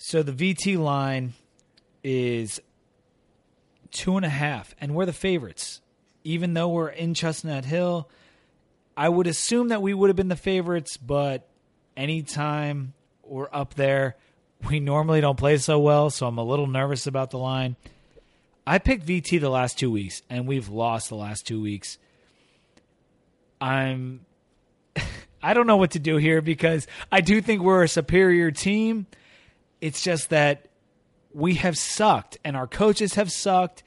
So the VT line is two and a half, and we're the favorites. Even though we're in Chestnut Hill, I would assume that we would have been the favorites, but anytime we're up there, we normally don't play so well, so I'm a little nervous about the line. I picked VT the last two weeks, and we've lost the last two weeks. I'm. I don't know what to do here because I do think we're a superior team. It's just that we have sucked, and our coaches have sucked,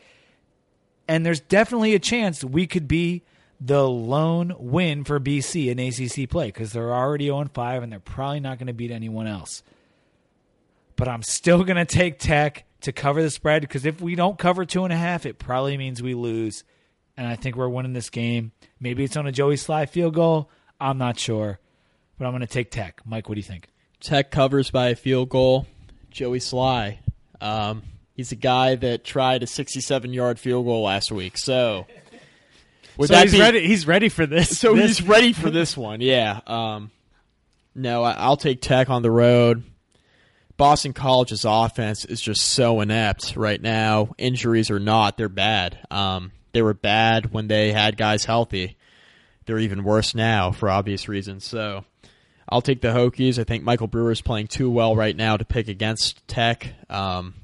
and there's definitely a chance we could be the lone win for BC in ACC play because they're already 0 5 and they're probably not going to beat anyone else. But I'm still going to take Tech to cover the spread because if we don't cover two and a half, it probably means we lose. And I think we're winning this game. Maybe it's on a Joey Slye field goal. I'm not sure. But I'm going to take Tech. Mike, what do you think? Tech covers by a field goal. Joey Slye. Um, he's a guy that tried a 67 yard field goal last week. So Would so he's be, ready. He's ready for this. So this. he's ready for this one. Yeah. Um, no, I, will take Tech on the road. Boston College's offense is just so inept right now. Injuries or not, they're bad. Um, they were bad when they had guys healthy. They're even worse now for obvious reasons. So I'll take the Hokies. I think Michael Brewer is playing too well right now to pick against Tech. Um,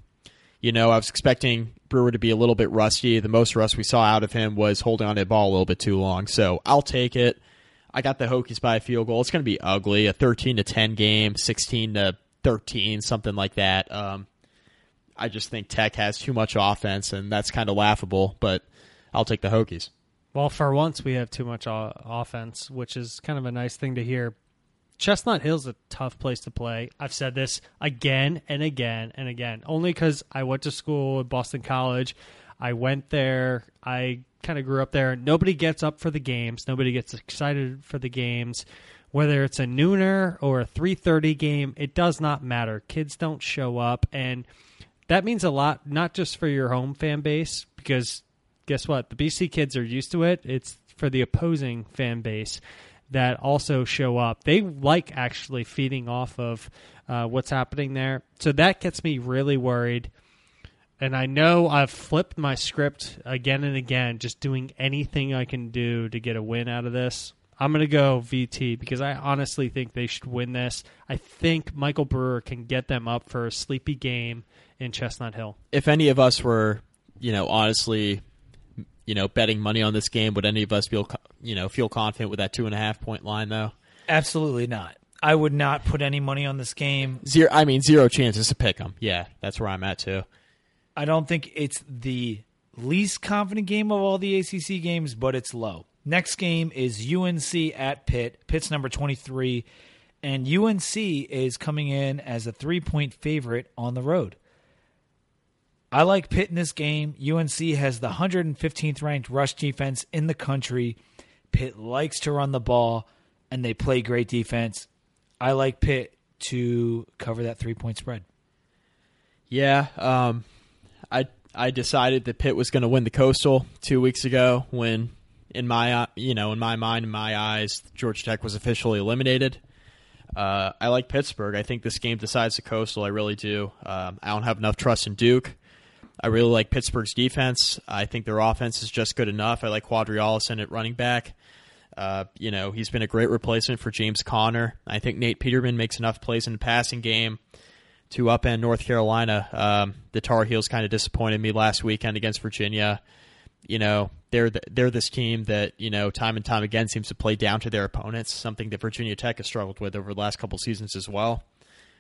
you know, I was expecting Brewer to be a little bit rusty. The most rust we saw out of him was holding on to the ball a little bit too long. So I'll take it. I got the Hokies by a field goal. It's going to be ugly. A 13 to 10 game, 16 to 13, something like that. Um, I just think Tech has too much offense, and that's kind of laughable. But I'll take the Hokies. Well, for once, we have too much offense, which is kind of a nice thing to hear. Chestnut Hill's a tough place to play. I've said this again and again and again, only because I went to school at Boston College. I went there. I kind of grew up there. Nobody gets up for the games. Nobody gets excited for the games. Whether it's a nooner or a 3:30 game, it does not matter. Kids don't show up and that means a lot not just for your home fan base because guess what? The BC kids are used to it. It's for the opposing fan base that also show up. They like actually feeding off of uh, what's happening there. So that gets me really worried. And I know I've flipped my script again and again, just doing anything I can do to get a win out of this. I'm going to go VT because I honestly think they should win this. I think Michael Brewer can get them up for a sleepy game in Chestnut Hill. If any of us were, you know, honestly you know, betting money on this game. Would any of us feel, you know, feel confident with that two and a half point line though? Absolutely not. I would not put any money on this game. Zero. I mean, zero chances to pick them. Yeah, that's where I'm at too. I don't think it's the least confident game of all the ACC games, but it's low. Next game is UNC at Pitt. Pitt's number 23, and UNC is coming in as a three point favorite on the road. I like Pitt in this game. UNC has the 115th ranked rush defense in the country. Pitt likes to run the ball, and they play great defense. I like Pitt to cover that three point spread. Yeah, um, I I decided that Pitt was going to win the Coastal two weeks ago when, in my you know in my mind in my eyes, Georgia Tech was officially eliminated. Uh, I like Pittsburgh. I think this game decides the Coastal. I really do. Um, I don't have enough trust in Duke. I really like Pittsburgh's defense. I think their offense is just good enough. I like Qadree Ollison at running back. Uh, you know, he's been a great replacement for James Conner. I think Nate Peterman makes enough plays in the passing game to upend North Carolina. Um, the Tar Heels kind of disappointed me last weekend against Virginia. You know, they're the, they're this team that you know time and time again seems to play down to their opponents. Something that Virginia Tech has struggled with over the last couple seasons as well.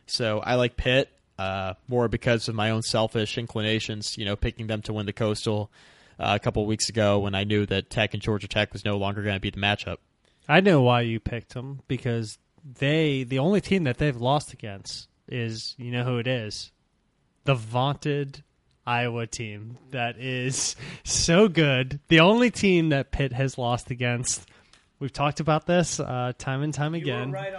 So I like Pitt uh, more because of my own selfish inclinations. You know, picking them to win the Coastal uh, a couple weeks ago when I knew that Tech and Georgia Tech was no longer going to be the matchup. I know why you picked them because they the only team that they've lost against is you know who it is, the vaunted Iowa team that is so good. The only team that Pitt has lost against. We've talked about this uh, time and time again. Right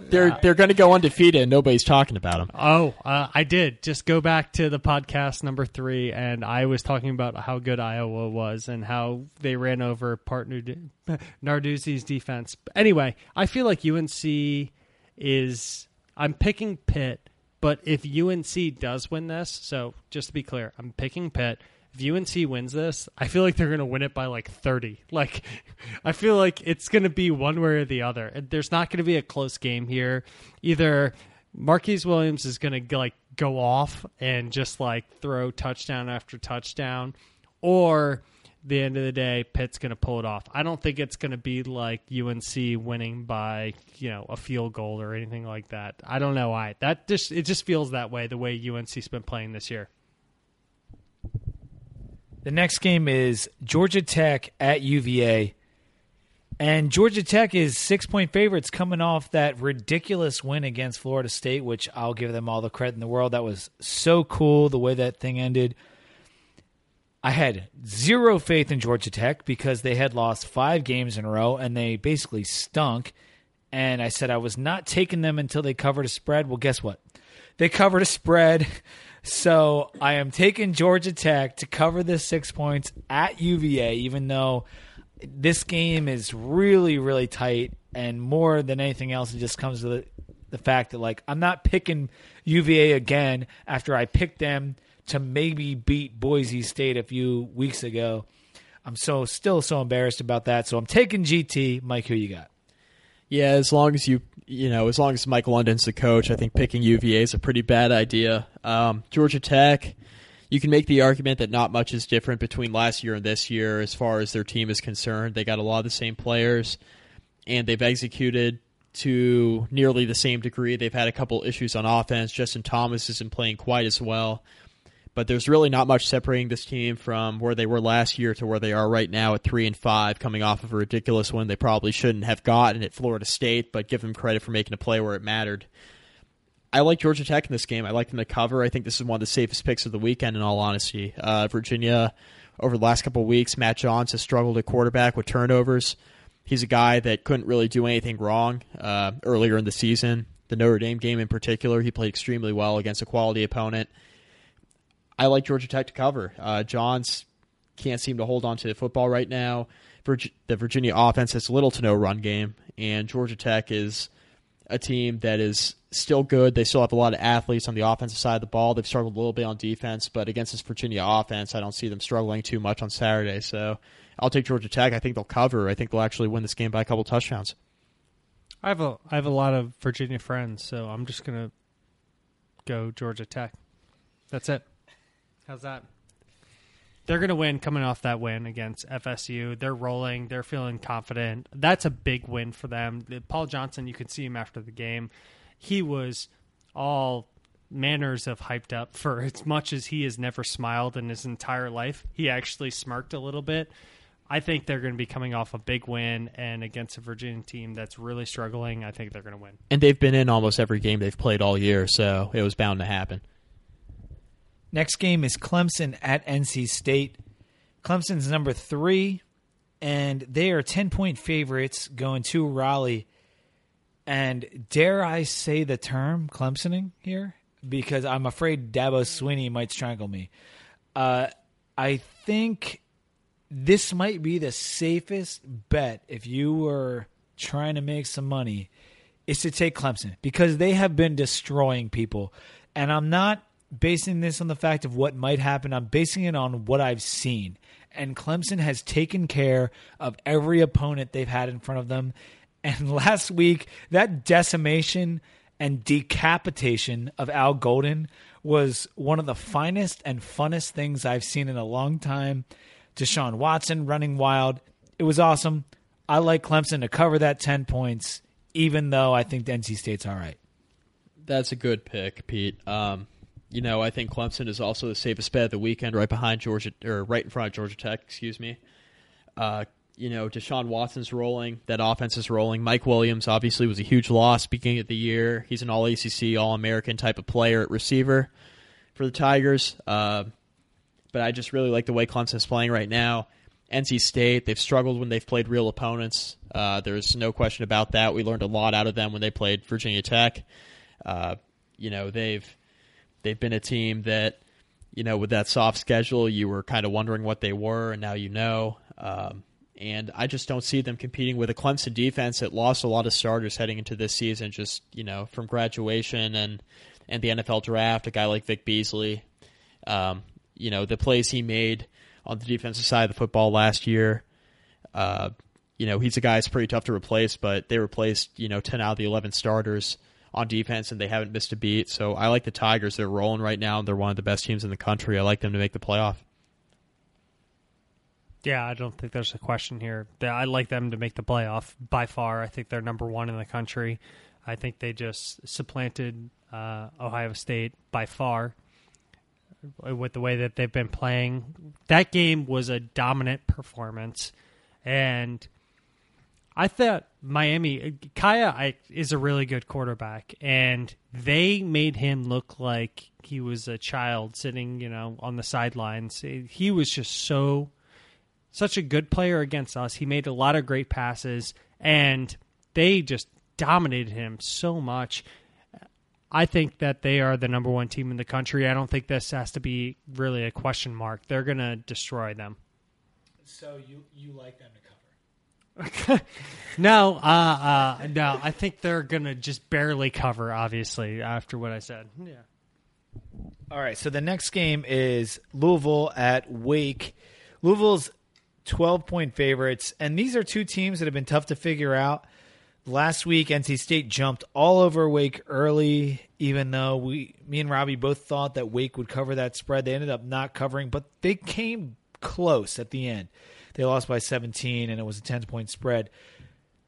they're they're going to go undefeated, and nobody's talking about them. Oh, uh, I did. Just go back to the podcast number three, and I was talking about how good Iowa was and how they ran over partner Narduzzi's defense. Anyway, I feel like UNC is. I'm picking Pitt, But if UNC does win this, so just to be clear, I'm picking Pitt. If UNC wins this, I feel like they're going to win it by like 30. Like, I feel like it's going to be one way or the other. There's not going to be a close game here. Either Marquise Williams is going to like go off and just like throw touchdown after touchdown, or the end of the day, Pitt's going to pull it off. I don't think it's going to be like UNC winning by you know a field goal or anything like that. I don't know why that just it just feels that way the way UNC's been playing this year. The next game is Georgia Tech at UVA. And Georgia Tech is six point favorites coming off that ridiculous win against Florida State, which I'll give them all the credit in the world. That was so cool the way that thing ended. I had zero faith in Georgia Tech because they had lost five games in a row and they basically stunk. And I said I was not taking them until they covered a spread. Well, guess what? They covered a spread. So I am taking Georgia Tech to cover the six points at UVA, even though this game is really, really tight. And more than anything else, it just comes to the, the fact that, like, I'm not picking UVA again after I picked them to maybe beat Boise State a few weeks ago. I'm so still so embarrassed about that. So I'm taking GT. Mike, who you got? Yeah, as long as you you know, as long as Mike London's the coach, I think picking UVA is a pretty bad idea. Um, Georgia Tech, you can make the argument that not much is different between last year and this year as far as their team is concerned. They got a lot of the same players, and they've executed to nearly the same degree. They've had a couple issues on offense. Justin Thomas isn't playing quite as well but there's really not much separating this team from where they were last year to where they are right now at three and five, coming off of a ridiculous win they probably shouldn't have gotten at Florida State, but give them credit for making a play where it mattered. I like Georgia Tech in this game. I like them to cover. I think this is one of the safest picks of the weekend. In all honesty, uh, Virginia over the last couple of weeks, Matt Johns has struggled at quarterback with turnovers. He's a guy that couldn't really do anything wrong uh, earlier in the season. The Notre Dame game in particular, he played extremely well against a quality opponent. I like Georgia Tech to cover. Uh, Johns can't seem to hold on to the football right now. the Virginia offense has little to no run game, and Georgia Tech is a team that is still good. They still have a lot of athletes on the offensive side of the ball. They've struggled a little bit on defense, but against this Virginia offense, I don't see them struggling too much on Saturday. So I'll take Georgia Tech. I think they'll cover. I think they'll actually win this game by a couple touchdowns. I have a I have a lot of Virginia friends, so I'm just gonna go Georgia Tech. That's it. How's that? They're going to win coming off that win against FSU. They're rolling. They're feeling confident. That's a big win for them. Paul Johnson, you could see him after the game. He was all manners of hyped up for as much as he has never smiled in his entire life. He actually smirked a little bit. I think they're going to be coming off a big win and against a Virginia team that's really struggling. I think they're going to win. And they've been in almost every game they've played all year, so it was bound to happen. Next game is Clemson at NC State. Clemson's number three, and they are 10 point favorites going to Raleigh. And dare I say the term Clemsoning here? Because I'm afraid Dabo Swinney might strangle me. Uh, I think this might be the safest bet if you were trying to make some money is to take Clemson because they have been destroying people. And I'm not basing this on the fact of what might happen. I'm basing it on what I've seen. And Clemson has taken care of every opponent they've had in front of them. And last week, that decimation and decapitation of Al Golden was one of the finest and funnest things I've seen in a long time. Deshaun Watson running wild. It was awesome. I like Clemson to cover that 10 points, even though I think NC State's all right. That's a good pick, Pete. Um, you know, I think Clemson is also the safest bet of the weekend, right behind Georgia or right in front of Georgia Tech. Excuse me. Uh, you know, Deshaun Watson's rolling. That offense is rolling. Mike Williams obviously was a huge loss beginning of the year. He's an All ACC, All American type of player at receiver for the Tigers. Uh, but I just really like the way Clemson's playing right now. NC State, they've struggled when they've played real opponents. Uh, there's no question about that. We learned a lot out of them when they played Virginia Tech. Uh, you know, they've they've been a team that, you know, with that soft schedule, you were kind of wondering what they were, and now you know. Um, and I just don't see them competing with a Clemson defense that lost a lot of starters heading into this season, just you know, from graduation, and and the NFL draft, a guy like Vic Beasley. Um, you know, the plays he made on the defensive side of the football last year. Uh, you know, he's a guy that's pretty tough to replace, but they replaced, you know, 10 out of the 11 starters on defense and they haven't missed a beat. So I like the Tigers. They're rolling right now. They're one of the best teams in the country. I like them to make the playoff. Yeah, I don't think there's a question here. I like them to make the playoff by far. I think they're number one in the country. I think they just supplanted uh, Ohio State by far with the way that they've been playing. That game was a dominant performance, and I thought Miami Kaaya I, is a really good quarterback, and they made him look like he was a child sitting, you know, on the sidelines. He was just so such a good player against us. He made a lot of great passes, and they just dominated him so much. I think that they are the number one team in the country. I don't think this has to be really a question mark. They're going to destroy them. So you you like them no, uh, uh, no. I think they're gonna just barely cover. Obviously, after what I said. Yeah. All right. So the next game is Louisville at Wake. Louisville's twelve point favorites, and these are two teams that have been tough to figure out. Last week, NC State jumped all over Wake early, even though we, me and Robbie both thought that Wake would cover that spread. They ended up not covering, but they came close at the end. They lost by 17, and it was a 10 point spread.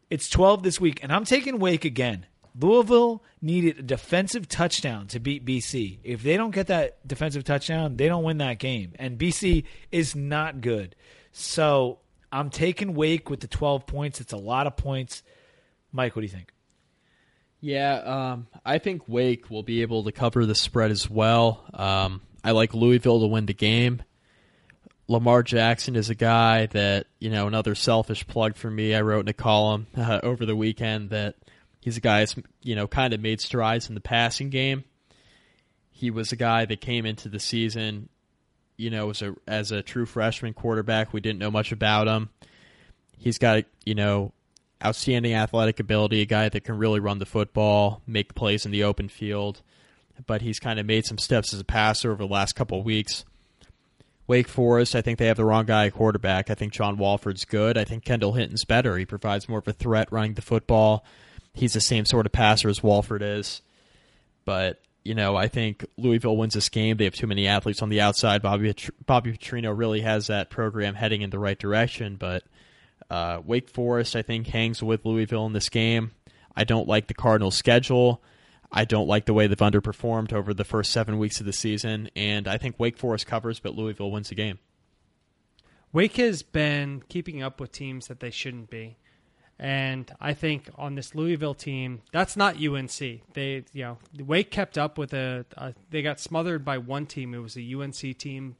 It's 12 this week, and I'm taking Wake again. Louisville needed a defensive touchdown to beat BC. If they don't get that defensive touchdown, they don't win that game. And BC is not good. So I'm taking Wake with the 12 points. It's a lot of points. Mike, what do you think? Yeah, um, I think Wake will be able to cover the spread as well. Um, I like Louisville to win the game. Lamar Jackson is a guy that, you know, another selfish plug for me. I wrote in a column uh, over the weekend that he's a guy that's, you know, kind of made strides in the passing game. He was a guy that came into the season, you know, as a as a true freshman quarterback. We didn't know much about him. He's got, you know, outstanding athletic ability, a guy that can really run the football, make plays in the open field. But he's kind of made some steps as a passer over the last couple of weeks Wake Forest, I think they have the wrong guy at quarterback. I think John Wolford's good. I think Kendall Hinton's better. He provides more of a threat running the football. He's the same sort of passer as Wolford is. But, you know, I think Louisville wins this game. They have too many athletes on the outside. Bobby, Bobby Petrino really has that program heading in the right direction. But uh, Wake Forest, I think, hangs with Louisville in this game. I don't like the Cardinals' schedule. I don't like the way they've underperformed over the first seven weeks of the season, and I think Wake Forest covers, but Louisville wins the game. Wake has been keeping up with teams that they shouldn't be. And I think on this Louisville team, that's not UNC. They, you know, Wake kept up with a, a, They got smothered by one team. It was a UNC team.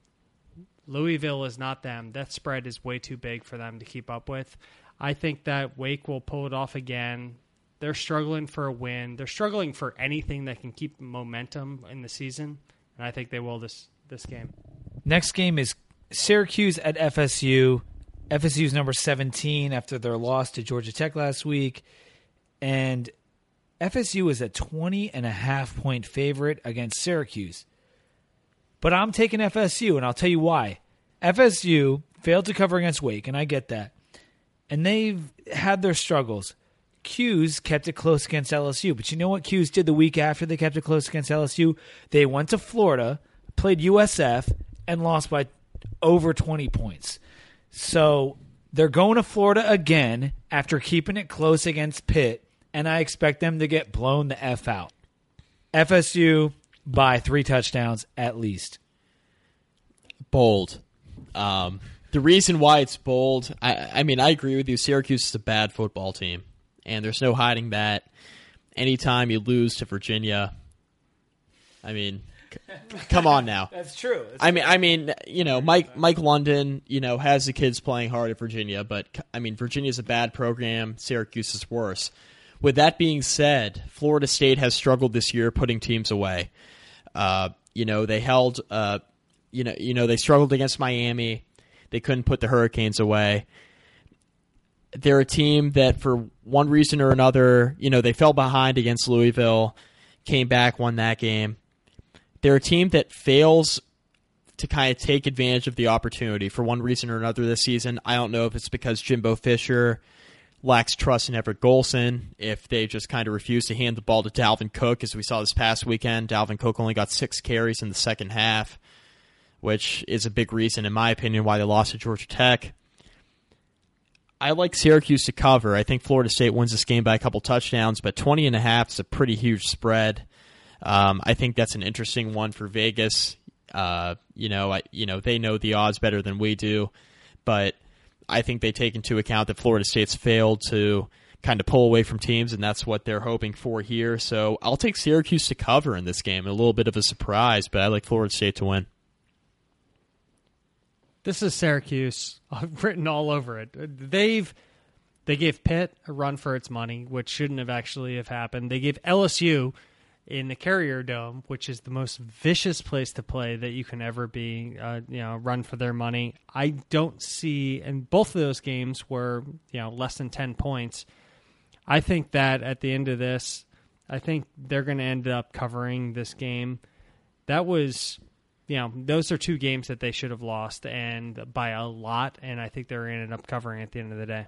Louisville is not them. That spread is way too big for them to keep up with. I think that Wake will pull it off again. They're struggling for a win. They're struggling for anything that can keep momentum in the season, and I think they will this this game. Next game is Syracuse at FSU. FSU's number 17 after their loss to Georgia Tech last week. And FSU is a 20 and a half point favorite against Syracuse. But I'm taking FSU, and I'll tell you why. FSU failed to cover against Wake, and I get that. And they've had their struggles. 'Cuse kept it close against LSU. But you know what 'Cuse did the week after they kept it close against LSU? They went to Florida, played USF, and lost by over 20 points. So they're going to Florida again after keeping it close against Pitt, and I expect them to get blown the F out. FSU by three touchdowns at least. Bold. Um, the reason why it's bold, I, I mean, I agree with you. Syracuse is a bad football team and there's no hiding that. Anytime you lose to Virginia, I mean, c- come on now. That's true. That's I mean, I mean, you know, Mike Mike London, you know, has the kids playing hard at Virginia, but I mean, Virginia's a bad program. Syracuse is worse. With that being said, Florida State has struggled this year putting teams away. Uh, you know, they held, uh, you know, you know, they struggled against Miami. They couldn't put the Hurricanes away they're a team that for one reason or another, you know, they fell behind against Louisville, came back, won that game. They're a team that fails to kind of take advantage of the opportunity for one reason or another this season. I don't know if it's because Jimbo Fisher lacks trust in Everett Golson, if they just kind of refuse to hand the ball to Dalvin Cook, as we saw this past weekend. Dalvin Cook only got six carries in the second half, which is a big reason, in my opinion, why they lost to Georgia Tech. I like Syracuse to cover. I think Florida State wins this game by a couple touchdowns, but 20 and a half is a pretty huge spread. Um, I think that's an interesting one for Vegas. Uh, you know, I, you know they know the odds better than we do, but I think they take into account that Florida State's failed to kind of pull away from teams, and that's what they're hoping for here. So I'll take Syracuse to cover in this game. A little bit of a surprise, but I like Florida State to win. This is Syracuse I've written all over it. They've they gave Pitt a run for its money, which shouldn't have actually have happened. They gave LSU in the Carrier Dome, which is the most vicious place to play that you can ever be, uh, you know, run for their money. I don't see, and both of those games were, you know, less than 10 points. I think that at the end of this, I think they're going to end up covering this game. That was, you know, those are two games that they should have lost and by a lot, and I think they're ended up covering at the end of the day.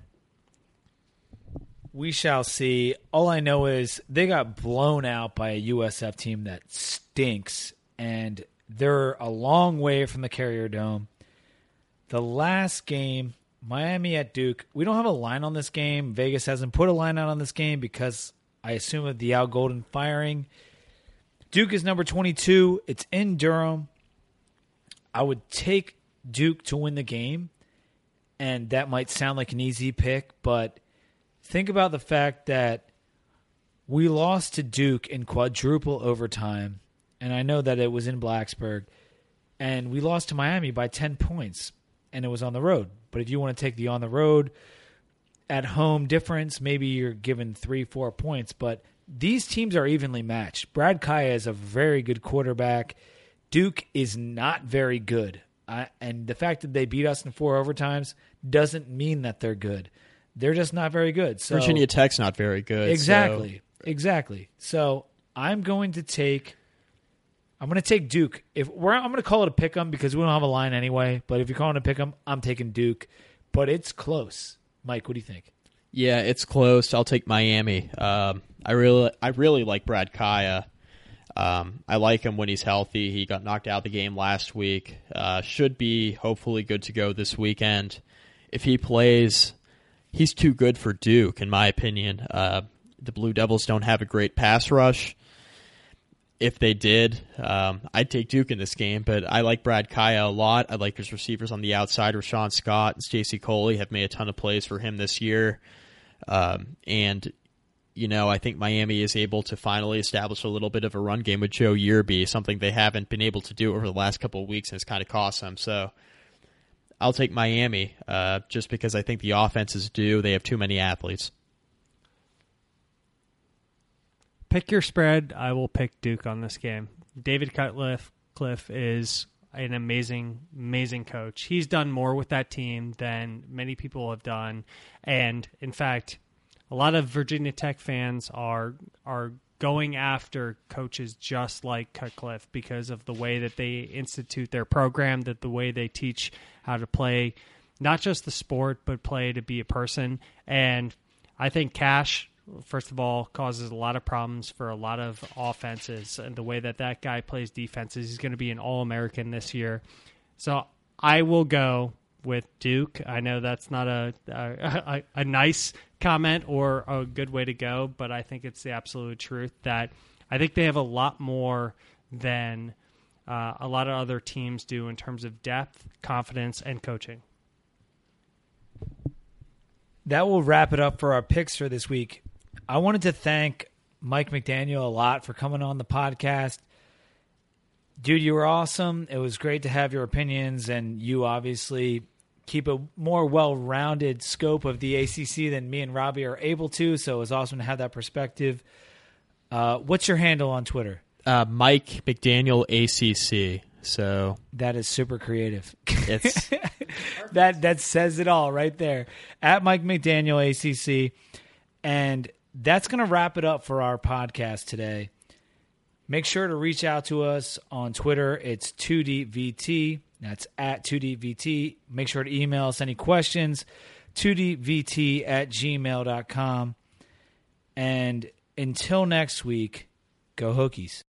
We shall see. All I know is they got blown out by a USF team that stinks, and they're a long way from the Carrier Dome. The last game, Miami at Duke, we don't have a line on this game. Vegas hasn't put a line out on this game because I assume of the Al Golden firing. Duke is number 22. It's in Durham. I would take Duke to win the game, and that might sound like an easy pick, but think about the fact that we lost to Duke in quadruple overtime, and I know that it was in Blacksburg, and we lost to Miami by 10 points, and it was on the road. But if you want to take the on the road at home difference, maybe you're given three, four points, but these teams are evenly matched. Brad Kaaya is a very good quarterback. Duke is not very good. I, and the fact that they beat us in four overtimes doesn't mean that they're good they're just not very good. So Virginia Tech's not very good. Exactly. So. Exactly. So I'm going to take I'm going to take Duke. If we're I'm going to call it a pick 'em because we don't have a line anyway, but if you're calling it a pick 'em, I'm taking Duke, but it's close. Mike, what do you think? Yeah, it's close. I'll take Miami. Um, I really I really like Brad Kaaya. Um, I like him when he's healthy. He got knocked out of the game last week. Uh, should be hopefully good to go this weekend. If he plays, he's too good for Duke, in my opinion. Uh, the Blue Devils don't have a great pass rush. If they did, um, I'd take Duke in this game, but I like Brad Kaaya a lot. I like his receivers on the outside. Rashawn Scott and Stacy Coley have made a ton of plays for him this year. Um, and, you know, I think Miami is able to finally establish a little bit of a run game with Joe Yearby, something they haven't been able to do over the last couple of weeks, and it's kind of cost them. So I'll take Miami uh, just because I think the offense is due. They have too many athletes. Pick your spread. I will pick Duke on this game. David Cutcliffe Cliff is an amazing, amazing coach. He's done more with that team than many people have done, and in fact, a lot of Virginia Tech fans are are going after coaches just like Cutcliffe because of the way that they institute their program, that the way they teach how to play not just the sport, but play to be a person. And I think Cash, first of all, causes a lot of problems for a lot of offenses. And the way that that guy plays defenses, he's going to be an All American this year. So I will go with Duke. I know that's not a, a, a nice comment or a good way to go, but I think it's the absolute truth that I think they have a lot more than uh, a lot of other teams do in terms of depth, confidence, and coaching. That will wrap it up for our picks for this week. I wanted to thank Mike McDaniel a lot for coming on the podcast. Dude, you were awesome. It was great to have your opinions, and you obviously keep a more well-rounded scope of the ACC than me and Robbie are able to. So it was awesome to have that perspective. Uh, what's your handle on Twitter? uh, Mike McDaniel ACC. So that is super creative. It's that that says it all right there. At Mike McDaniel ACC, and that's going to wrap it up for our podcast today. Make sure to reach out to us on Twitter. It's 2DVT. That's at 2DVT. Make sure to email us any questions. 2DVT at gmail.com. And until next week, go Hokies.